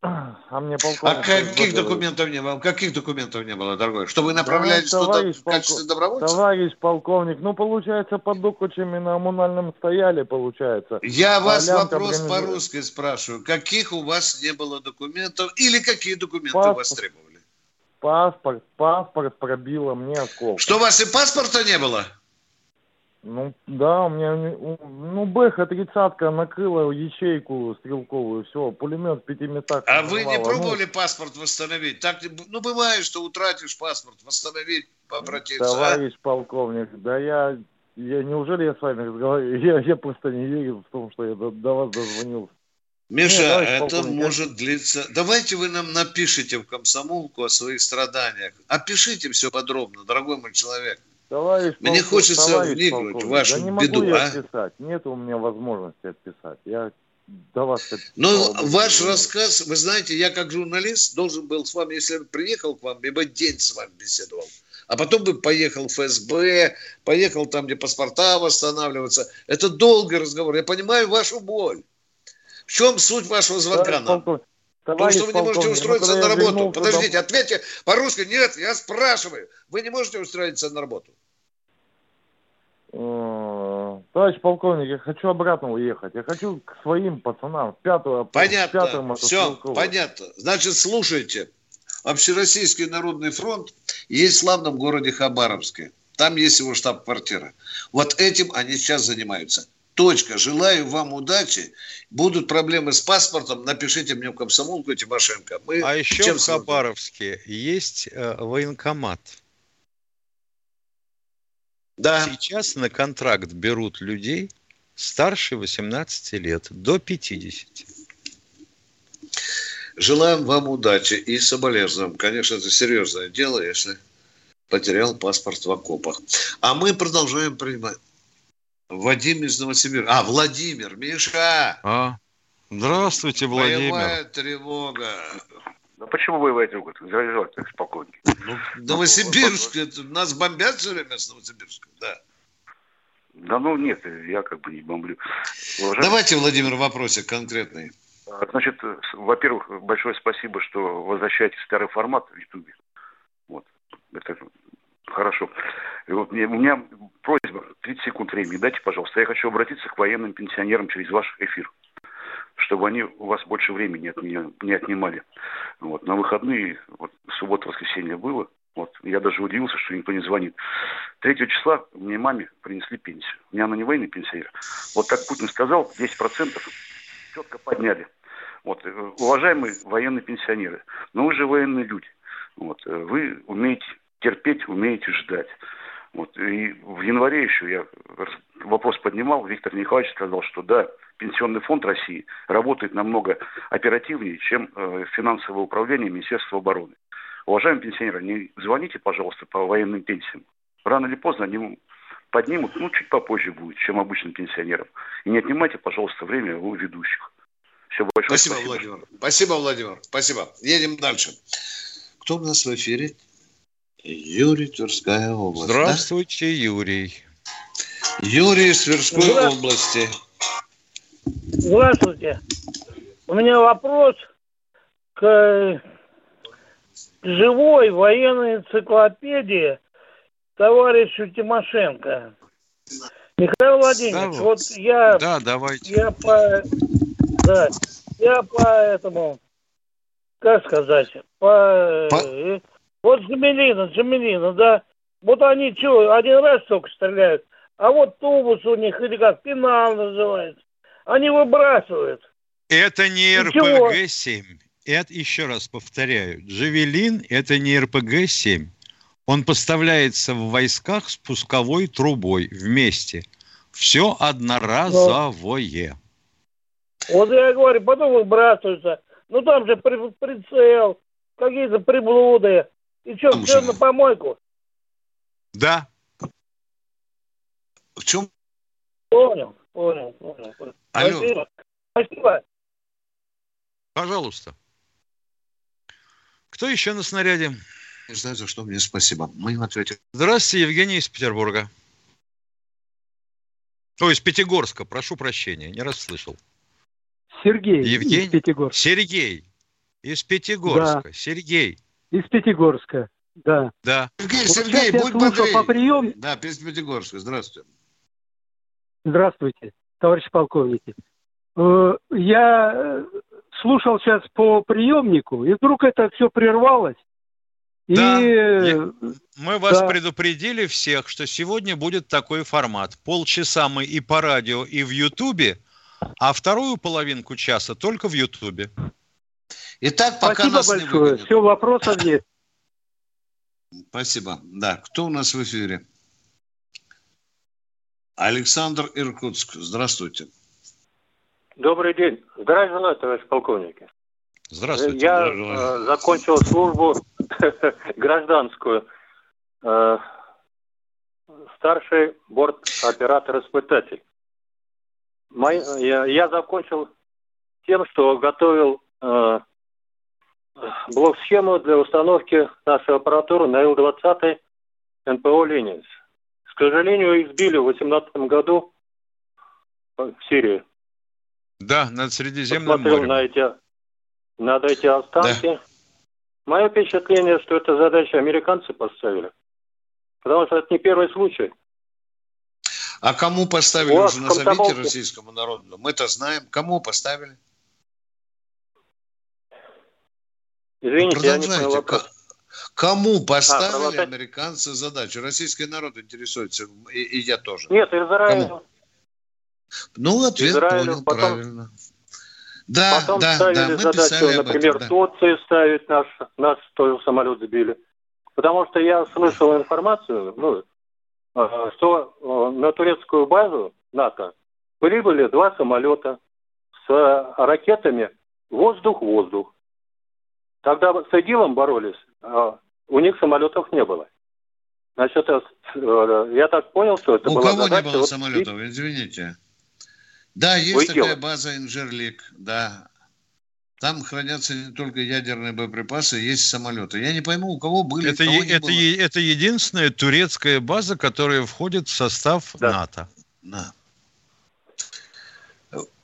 А мне полковник... А каких документов не было? Каких документов не было, дорогой? Что вы направлялись да, туда в качестве добровольца? Товарищ полковник, ну, получается, под Докучами на Амунальном стояли, получается. Я а вас вопрос по-русски спрашиваю. Каких у вас не было документов или какие документы паспорт, вас требовали? Паспорт, паспорт пробило мне осколком. Что, у вас и паспорта не было? Ну, да, у меня, ну, Бэха тридцатка накрыла ячейку стрелковую, все, пулемет в пяти местах. А вы не ну. пробовали ну, паспорт восстановить? Так, ну, бывает, что утратишь паспорт, восстановить, обратиться. А? Товарищ а? полковник, да я, я, неужели я с вами разговариваю? [laughs] Я, я просто не верю в том, что я до, до вас дозвонился. Миша, Нет, это полковник. может длиться... Давайте вы нам напишите в комсомолку о своих страданиях. Опишите все подробно, дорогой мой человек. Товарищ Мне полков, хочется товарищ вникнуть полковник, в вашу да не беду, могу я а? Нет у меня возможности отписать. Я до вас... Ну, ваш рассказ, вы знаете, я как журналист должен был с вами, если приехал к вам, либо день с вами беседовал, а потом бы поехал в ФСБ, поехал там, где паспорта восстанавливаться. Это долгий разговор. Я понимаю вашу боль. В чем суть вашего звонка нам? Потому что вы не можете устроиться на работу. Подождите, ответьте по-русски. Нет, я спрашиваю. Вы не можете устроиться на работу? Э, товарищ полковник, я хочу обратно уехать. Я хочу к своим пацанам. Пятого, понятно. Пятого Все, понятно. Значит, слушайте. Общероссийский народный фронт есть в славном городе Хабаровске. Там есть его штаб-квартира. Вот этим они сейчас занимаются. Точка. Желаю вам удачи. Будут проблемы с паспортом, напишите мне в комсомолку Тимошенко. Мы а еще в Хабаровске есть э, военкомат. Да. Сейчас на контракт берут людей старше 18 лет, до 50. Желаем вам удачи и соболезнуем. Конечно, это серьезное дело, если потерял паспорт в окопах. А мы продолжаем принимать. Вадим из Новосибирска. А, Владимир, Миша! А, здравствуйте, Владимир. Боевая тревога. Ну почему вы в эти заряжать так спокойно? Ну, Новосибирск, это, нас бомбят все время с Новосибирска, да. Да ну нет, я как бы не бомблю. Уважаемый... Давайте, Владимир, вопросик конкретный. А, значит, во-первых, большое спасибо, что возвращаете старый формат в Ютубе. Вот. Это хорошо. И вот мне, у меня просьба, 30 секунд времени дайте, пожалуйста. Я хочу обратиться к военным пенсионерам через ваш эфир, чтобы они у вас больше времени от меня не отнимали. Вот, на выходные, вот, суббота-воскресенье было, вот, я даже удивился, что никто не звонит. 3 числа мне маме принесли пенсию. У меня она не военный пенсионер. Вот так Путин сказал, 10% четко подняли. Вот, э, уважаемые военные пенсионеры, но вы же военные люди. Вот, э, вы умеете терпеть, умеете ждать. Вот. И в январе еще я вопрос поднимал, Виктор Николаевич сказал, что да, Пенсионный фонд России работает намного оперативнее, чем э, финансовое управление Министерства обороны. Уважаемые пенсионеры, не звоните, пожалуйста, по военным пенсиям. Рано или поздно они поднимут, ну, чуть попозже будет, чем обычным пенсионерам. И не отнимайте, пожалуйста, время у ведущих. Все большое спасибо. Спасибо, Владимир. Спасибо, Владимир. Спасибо. Едем дальше. Кто у нас в эфире? Юрий, Тверская область. Здравствуйте, да? Юрий. Юрий из Тверской Здра... области. Здравствуйте. У меня вопрос к живой военной энциклопедии товарищу Тимошенко. Михаил Владимирович, да, вот я, да, давайте. я по, да, я по этому, как сказать, по, по... Вот Джамилина, Джамилина, да. Вот они что, один раз только стреляют, а вот тубус у них, или как, пенал называется. Они выбрасывают. Это не РПГ-7. Это, еще раз повторяю, Джавелин – это не РПГ-7. Он поставляется в войсках с пусковой трубой вместе. Все одноразовое. Вот я говорю, потом выбрасываются. Ну там же прицел, какие-то приблуды. И что, все на помойку? Да. чем? Понял, понял, понял. понял. Алло. Спасибо. Спасибо. Пожалуйста. Кто еще на снаряде? Не знаю, за что мне спасибо. Мы им ответим. Здравствуйте, Евгений из Петербурга. Ой, из Пятигорска, прошу прощения, не расслышал. Сергей Евгений? из Пятигорска. Сергей из Пятигорска. Да. Сергей. Из Пятигорска, да. Да. Сергей, вот Сергей, будь бодрее. по прием. Да, из Пятигорска, здравствуйте. Здравствуйте, товарищ полковники. Э, я э, слушал сейчас по приемнику, и вдруг это все прервалось. Да, и... мы вас да. предупредили всех, что сегодня будет такой формат. Полчаса мы и по радио, и в Ютубе, а вторую половинку часа только в Ютубе. Итак, пока Спасибо нас большое. Не Все, вопросов [laughs] нет. Спасибо. Да, кто у нас в эфире? Александр Иркутск. Здравствуйте. Добрый день. Здравия желаю, товарищ полковники. Здравствуйте. Я э, закончил службу [laughs] гражданскую. Э, старший борт-оператор-испытатель. Я, я закончил тем, что готовил э, блок-схему для установки нашей аппаратуры на Ил-20 НПО «Ленинс». К сожалению, избили в 2018 году в Сирии. Да, над Средиземным Посмотрел морем. на эти надо эти останки. Да. Мое впечатление, что это задача американцы поставили. Потому что это не первый случай. А кому поставили уже, назовите российскому народу. Мы-то знаем. Кому поставили? Извините, я не понял вопрос. Кому поставили а, американцы задачу? Российский народ интересуется, и, и я тоже. Нет, Израиль. Кому? Ну, ответ Израилю, понял потом... правильно. Да, Потом да, ставили да, задачу, например, этом, да. Турции ставить наш, наш тоже самолет сбили. Потому что я слышал информацию, ну, э, что э, на турецкую базу НАТО прибыли два самолета с ракетами воздух-воздух. Когда с ИГИЛом боролись, э, у них самолетов не было. Значит, я так понял, что это у была кого задача... не было вот самолетов, извините? Да, есть такая база Инжерлик, да. Там хранятся не только ядерные боеприпасы, есть самолеты. Я не пойму, у кого были, это, у кого е- это, е- это единственная турецкая база, которая входит в состав да. НАТО. Да.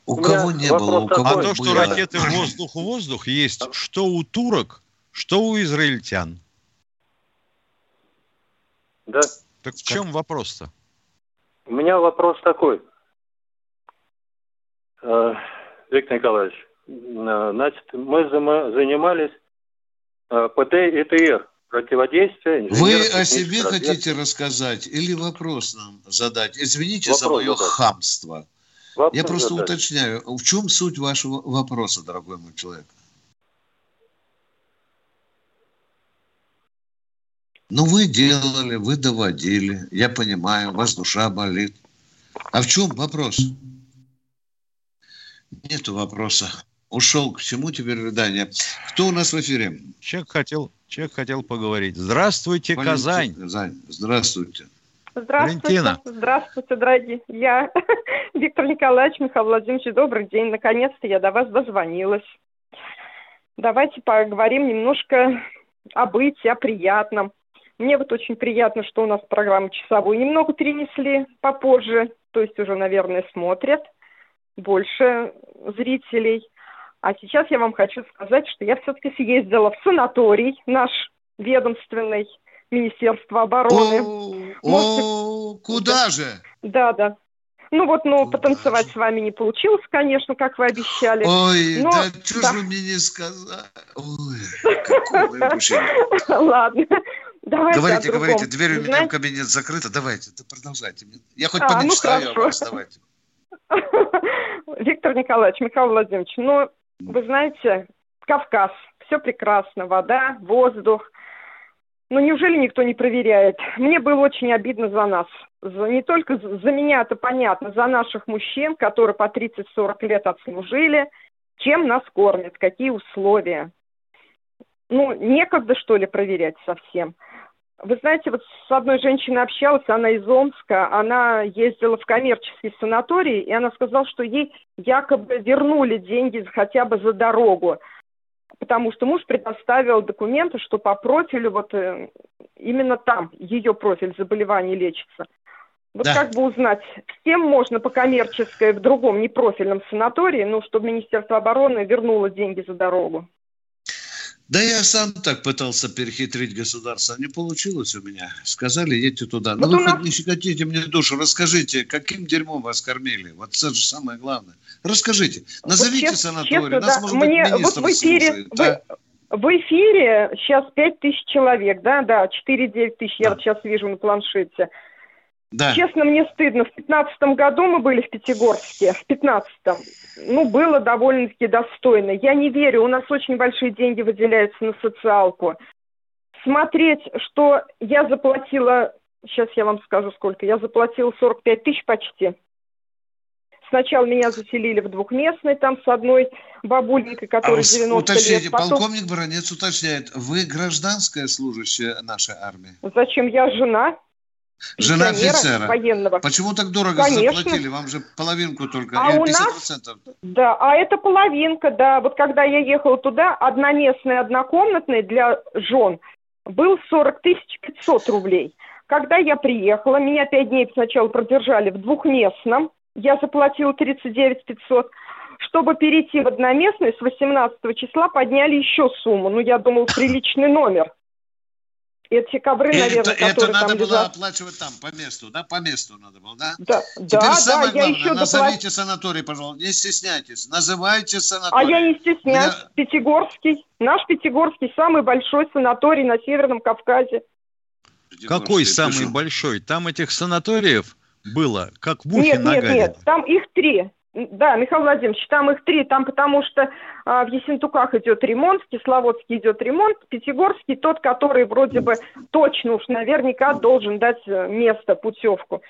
У, у кого не было, у кого А то, что было. ракеты воздух-воздух есть что у турок, что у израильтян. Да. Так в чем вопрос-то? У меня вопрос такой. Э, Виктор Николаевич, э, значит, мы занимались э, ПТ и ТР, противодействие. Вы о себе хотите рассказать или вопрос нам задать? Извините вопрос за мое задать. хамство. Вопрос Я просто задать. уточняю, в чем суть вашего вопроса, дорогой мой человек? Ну, вы делали, вы доводили, я понимаю, у вас душа болит. А в чем вопрос? Нету вопроса. Ушел. К чему теперь рыдание? Кто у нас в эфире? Человек хотел, человек хотел поговорить. Здравствуйте, Валентин, Казань. Казань. Здравствуйте. Здравствуйте. Валентина. Здравствуйте, дорогие. Я [laughs] Виктор Николаевич, Михаил Владимирович, добрый день. Наконец-то я до вас дозвонилась. Давайте поговорим немножко о быте, о приятном. Мне вот очень приятно, что у нас программу часовую немного перенесли попозже, то есть уже, наверное, смотрят больше зрителей. А сейчас я вам хочу сказать, что я все-таки съездила в санаторий наш ведомственный, Министерство обороны. О, [laughs] о куда же? Да, да. Ну вот, ну, куда потанцевать же? с вами не получилось, конечно, как вы обещали. Ой, но, да что да. же вы мне не сказали? Ой, [laughs] Ладно. Давайте говорите, говорите, дверь у меня в кабинет закрыта, давайте, продолжайте. Я хоть а, ну помечтаю ну, о вас, давайте. [laughs] Виктор Николаевич, Михаил Владимирович, ну, вы знаете, Кавказ, все прекрасно, вода, воздух. Ну, неужели никто не проверяет? Мне было очень обидно за нас. За, не только за, меня, это понятно, за наших мужчин, которые по 30-40 лет отслужили. Чем нас кормят, какие условия? Ну, некогда, что ли, проверять совсем. Вы знаете, вот с одной женщиной общалась, она из Омска, она ездила в коммерческий санаторий, и она сказала, что ей якобы вернули деньги хотя бы за дорогу, потому что муж предоставил документы, что по профилю вот э, именно там ее профиль заболеваний лечится. Вот да. как бы узнать, с кем можно по коммерческой в другом непрофильном санатории, ну, чтобы Министерство обороны вернуло деньги за дорогу? Да я сам так пытался перехитрить государство. Не получилось у меня. Сказали, едьте туда. Ну, вот вы нас... не щекотите мне душу. Расскажите, каким дерьмом вас кормили? Вот это же самое главное. Расскажите. Назовите вот санаторий. Честно, Нас, да. может Мне быть, вот в эфире, слушает, вы, да? в эфире сейчас 5 тысяч человек, да, да, 4-9 тысяч, да. я вот сейчас вижу на планшете. Да. Честно, мне стыдно. В пятнадцатом году мы были в Пятигорске, в пятнадцатом. Ну, было довольно-таки достойно. Я не верю, у нас очень большие деньги выделяются на социалку. Смотреть, что я заплатила, сейчас я вам скажу сколько, я заплатила 45 тысяч почти. Сначала меня заселили в двухместный, там с одной бабулькой, которая а 90 уточните, лет. Потом... полковник Бронец уточняет, вы гражданская служащая нашей армии? Зачем? Я жена. Жена офицера. Военного. Почему так дорого Конечно. заплатили? Вам же половинку только, а 50%. У нас, да, а это половинка, да. Вот когда я ехала туда, одноместный, однокомнатный для жен был 40 тысяч 500 рублей. Когда я приехала, меня пять дней сначала продержали в двухместном, я заплатила 39 500. Чтобы перейти в одноместный, с 18 числа подняли еще сумму. Ну, я думала, приличный номер. Эти ковры, наверное, это, которые это надо там было лежат. оплачивать там, по месту, да? По месту надо было, да? Да, Теперь да, самое да, главное, я еще назовите доплат... санаторий, пожалуйста, не стесняйтесь, называйте санаторий. А я не стесняюсь, Меня... Пятигорский, наш Пятигорский самый большой санаторий на Северном Кавказе. Какой самый большой? Там этих санаториев было, как мухи нет, на Нет, нет, нет, там их три. Да, Михаил Владимирович, там их три, там потому что а, в Ессентуках идет ремонт, в Кисловодске идет ремонт, Пятигорский тот, который вроде бы точно уж наверняка должен дать э, место, путевку.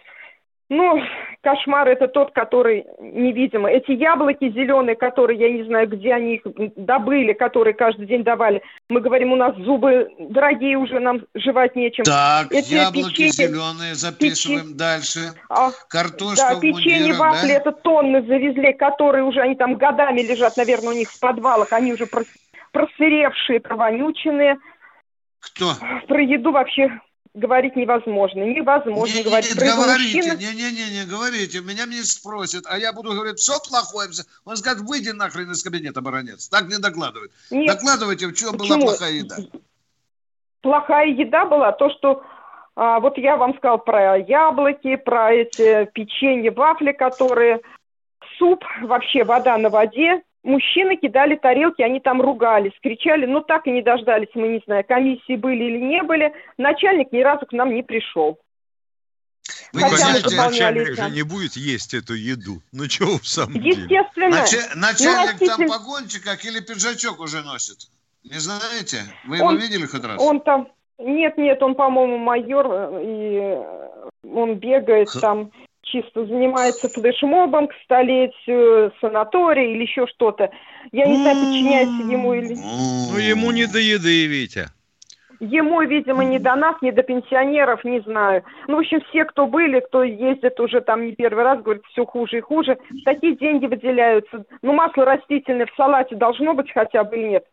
Ну, кошмар это тот, который невидимо. Эти яблоки зеленые, которые, я не знаю, где они их добыли, которые каждый день давали. Мы говорим, у нас зубы дорогие уже, нам жевать нечем. Так, Эти яблоки печенье, зеленые записываем печень... дальше. А, Картошка Да, печенье, мундирах, вафли, да? это тонны завезли, которые уже, они там годами лежат, наверное, у них в подвалах, они уже просыревшие, провонюченные. Кто? Про еду вообще говорить невозможно. Невозможно не, говорить. Не, не, говорите, не-не-не, не говорите. Меня мне спросят, а я буду говорить, все плохое. Он скажет, выйди нахрен из кабинета, баронец. Так не докладывает. Нет. Докладывайте, в чем Почему? была плохая еда. Плохая еда была то, что а, вот я вам сказал про яблоки, про эти печенье, вафли, которые суп, вообще вода на воде, мужчины кидали тарелки, они там ругались, кричали, ну так и не дождались, мы не знаю, комиссии были или не были. Начальник ни разу к нам не пришел. Вы Хотя конечно, начальник же не будет есть эту еду. Ну что в самом Естественно. деле? Естественно. начальник ну, там погончиках или пиджачок уже носит? Не знаете? Вы он, его видели хоть раз? Он там... Нет, нет, он, по-моему, майор, и он бегает Х... там чисто занимается флешмобом к столетию, санаторий или еще что-то. Я не знаю, подчиняется ему или... Ну, ему не до еды, Витя. Ему, видимо, не до нас, не до пенсионеров, не знаю. Ну, в общем, все, кто были, кто ездит уже там не первый раз, говорят, все хуже и хуже. Такие деньги выделяются. Ну, масло растительное в салате должно быть хотя бы или нет?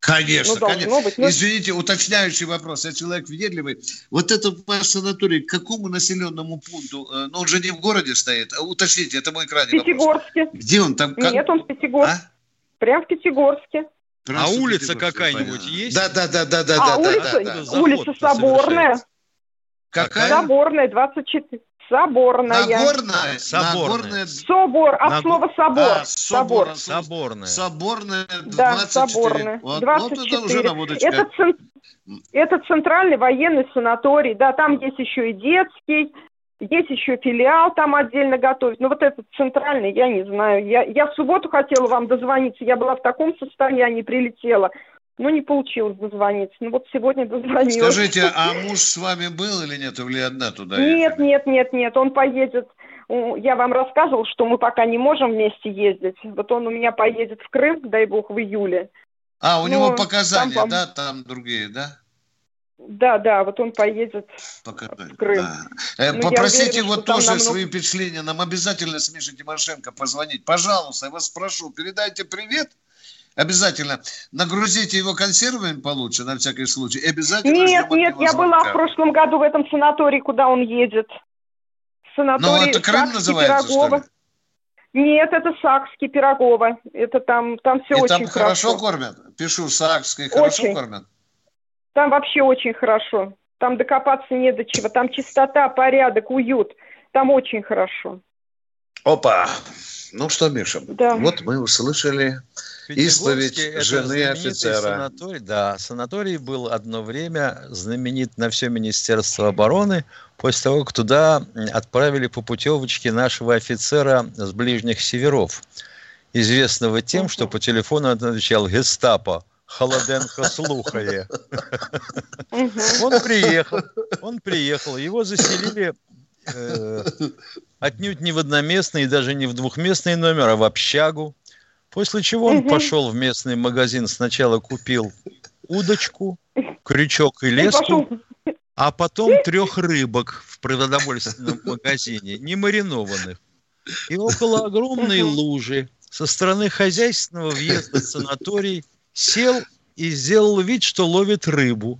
Конечно, ну, конечно. Быть, но... Извините, уточняющий вопрос. Я человек въедливый. Вот это ваш санаторий к какому населенному пункту? Э, ну, он же не в городе стоит. А уточните, это мой крайний Пятигорске. вопрос. Где он там? Как... Нет, он в Пятигорске. А? Прям в Пятигорске. Прям а улица какая-нибудь есть? Да, да, да, да, да, а да. Улица, да, да, улица Соборная. Какая? Соборная, 24. Соборная. Нагорная? Соборная. Собор, от Наг... слова собор. А, собор. Соборная. Соборная 24. Да, соборная. Вот, 24. Вот это уже. Это, цен... это центральный военный санаторий. Да, там есть еще и детский, есть еще филиал там отдельно готовить. Но вот этот центральный, я не знаю. Я, я в субботу хотела вам дозвониться. Я была в таком состоянии, прилетела. Ну, не получилось дозвониться. Ну, вот сегодня дозвонилась. Скажите, а муж с вами был или нет? Или одна туда Нет, ехали? нет, нет, нет. Он поедет. Я вам рассказывал, что мы пока не можем вместе ездить. Вот он у меня поедет в Крым, дай бог, в июле. А, у ну, него показания, там, да, там другие, да? Да, да, вот он поедет Пока, в Крым. Да. Э, попросите уверена, его тоже намного... свои впечатления. Нам обязательно с Мишей Тимошенко позвонить. Пожалуйста, я вас прошу, передайте привет. Обязательно. Нагрузите его консервами получше, на всякий случай. И обязательно Нет, нет, я была в прошлом году в этом санатории, куда он едет. Санаторий Ну, это Крым называется, Пирогова. что ли? Нет, это Сакский, Пирогова. Это там, там все и очень там хорошо. хорошо кормят? Пишу, Сакский, хорошо очень. кормят? Там вообще очень хорошо. Там докопаться не до чего. Там чистота, порядок, уют. Там очень хорошо. Опа! Ну что, Миша, да. вот мы услышали исповедь жены офицера. Санаторий, да, санаторий был одно время знаменит на все Министерство обороны после того, как туда отправили по путевочке нашего офицера с ближних северов, известного тем, что по телефону отвечал гестапо – Холоденко слухає. Он приехал, он приехал, его заселили э, отнюдь не в одноместный и даже не в двухместный номер, а в общагу. После чего он пошел в местный магазин, сначала купил удочку, крючок и леску, а потом трех рыбок в продовольственном магазине, не маринованных. И около огромной лужи со стороны хозяйственного въезда в санаторий – сел и сделал вид, что ловит рыбу.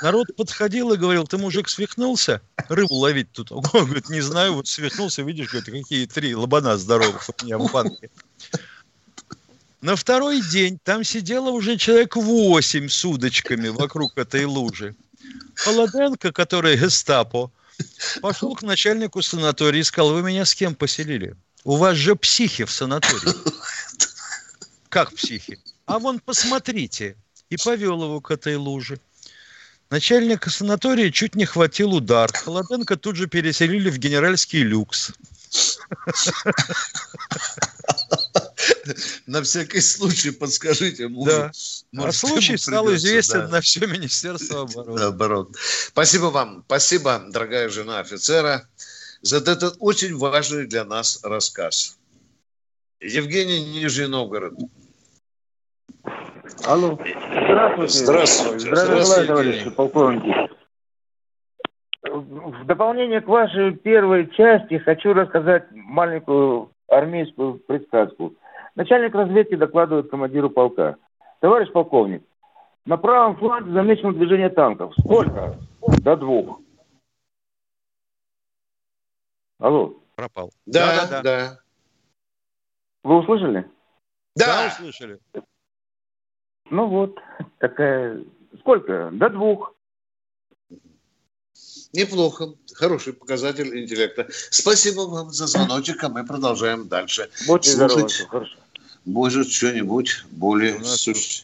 Народ подходил и говорил, ты, мужик, свихнулся? Рыбу ловить тут. Он говорит, не знаю, вот свихнулся, видишь, говорит, какие три лобана здоровых у меня в банке. На второй день там сидело уже человек восемь с удочками вокруг этой лужи. Холоденко, который гестапо, пошел к начальнику санатория и сказал, вы меня с кем поселили? У вас же психи в санатории. Как психи? А вон посмотрите. И повел его к этой луже. Начальника санатория чуть не хватил удар. Холоденко тут же переселили в генеральский люкс. На всякий случай подскажите мужу. Да. а случай стал придется, известен да. на все Министерство [laughs] обороны. Оборот. Спасибо вам. Спасибо, дорогая жена офицера, за этот очень важный для нас рассказ. Евгений Нижний Новгород. Алло. Здравствуйте. Здравствуйте. Здравия желаю, товарищи полковники. В дополнение к вашей первой части хочу рассказать маленькую армейскую предсказку. Начальник разведки докладывает командиру полка. Товарищ полковник, на правом фланге замечено движение танков. Сколько? До двух. Алло. Пропал. Да, да, да. да. Вы услышали? Да, да услышали. Ну вот, такая... Сколько? До двух. Неплохо. Хороший показатель интеллекта. Спасибо вам за звоночек, а мы продолжаем дальше. Будьте здоровы. Хорошо. Может, что-нибудь более сущ...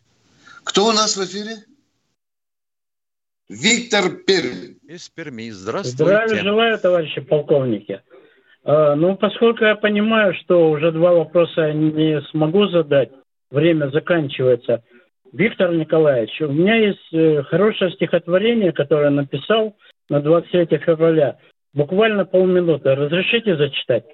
Кто у нас в эфире? Виктор Пермь. Из Перми. Здравствуйте. Здравия желаю, товарищи полковники. А, ну, поскольку я понимаю, что уже два вопроса не смогу задать, время заканчивается – Виктор Николаевич, у меня есть э, хорошее стихотворение, которое написал на 23 февраля. Буквально полминуты. Разрешите зачитать?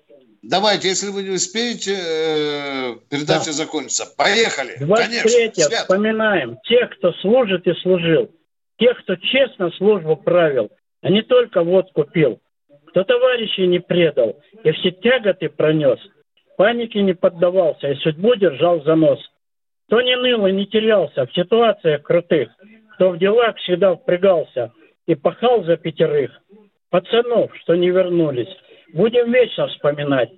Давайте, если вы не успеете, э, передача да. закончится. Поехали. 23 Конечно. вспоминаем тех, кто служит и служил. Тех, кто честно службу правил, а не только водку пил. Кто товарищей не предал и все тяготы пронес. Панике не поддавался и судьбу держал за нос – кто не ныл и не терялся в ситуациях крутых, кто в делах всегда впрягался и пахал за пятерых. Пацанов, что не вернулись, будем вечно вспоминать.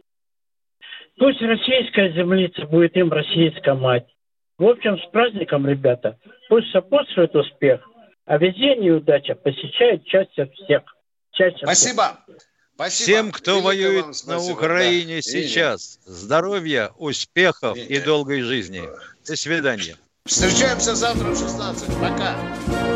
Пусть российская землица будет им российская мать. В общем, с праздником, ребята. Пусть сопутствует успех, а везение и удача посещает чаще всех. Чаще Спасибо. Всех. Спасибо. Всем, кто Великое воюет на Украине да. сейчас, здоровья, успехов и долгой жизни. До свидания. Встречаемся завтра в 16. Пока.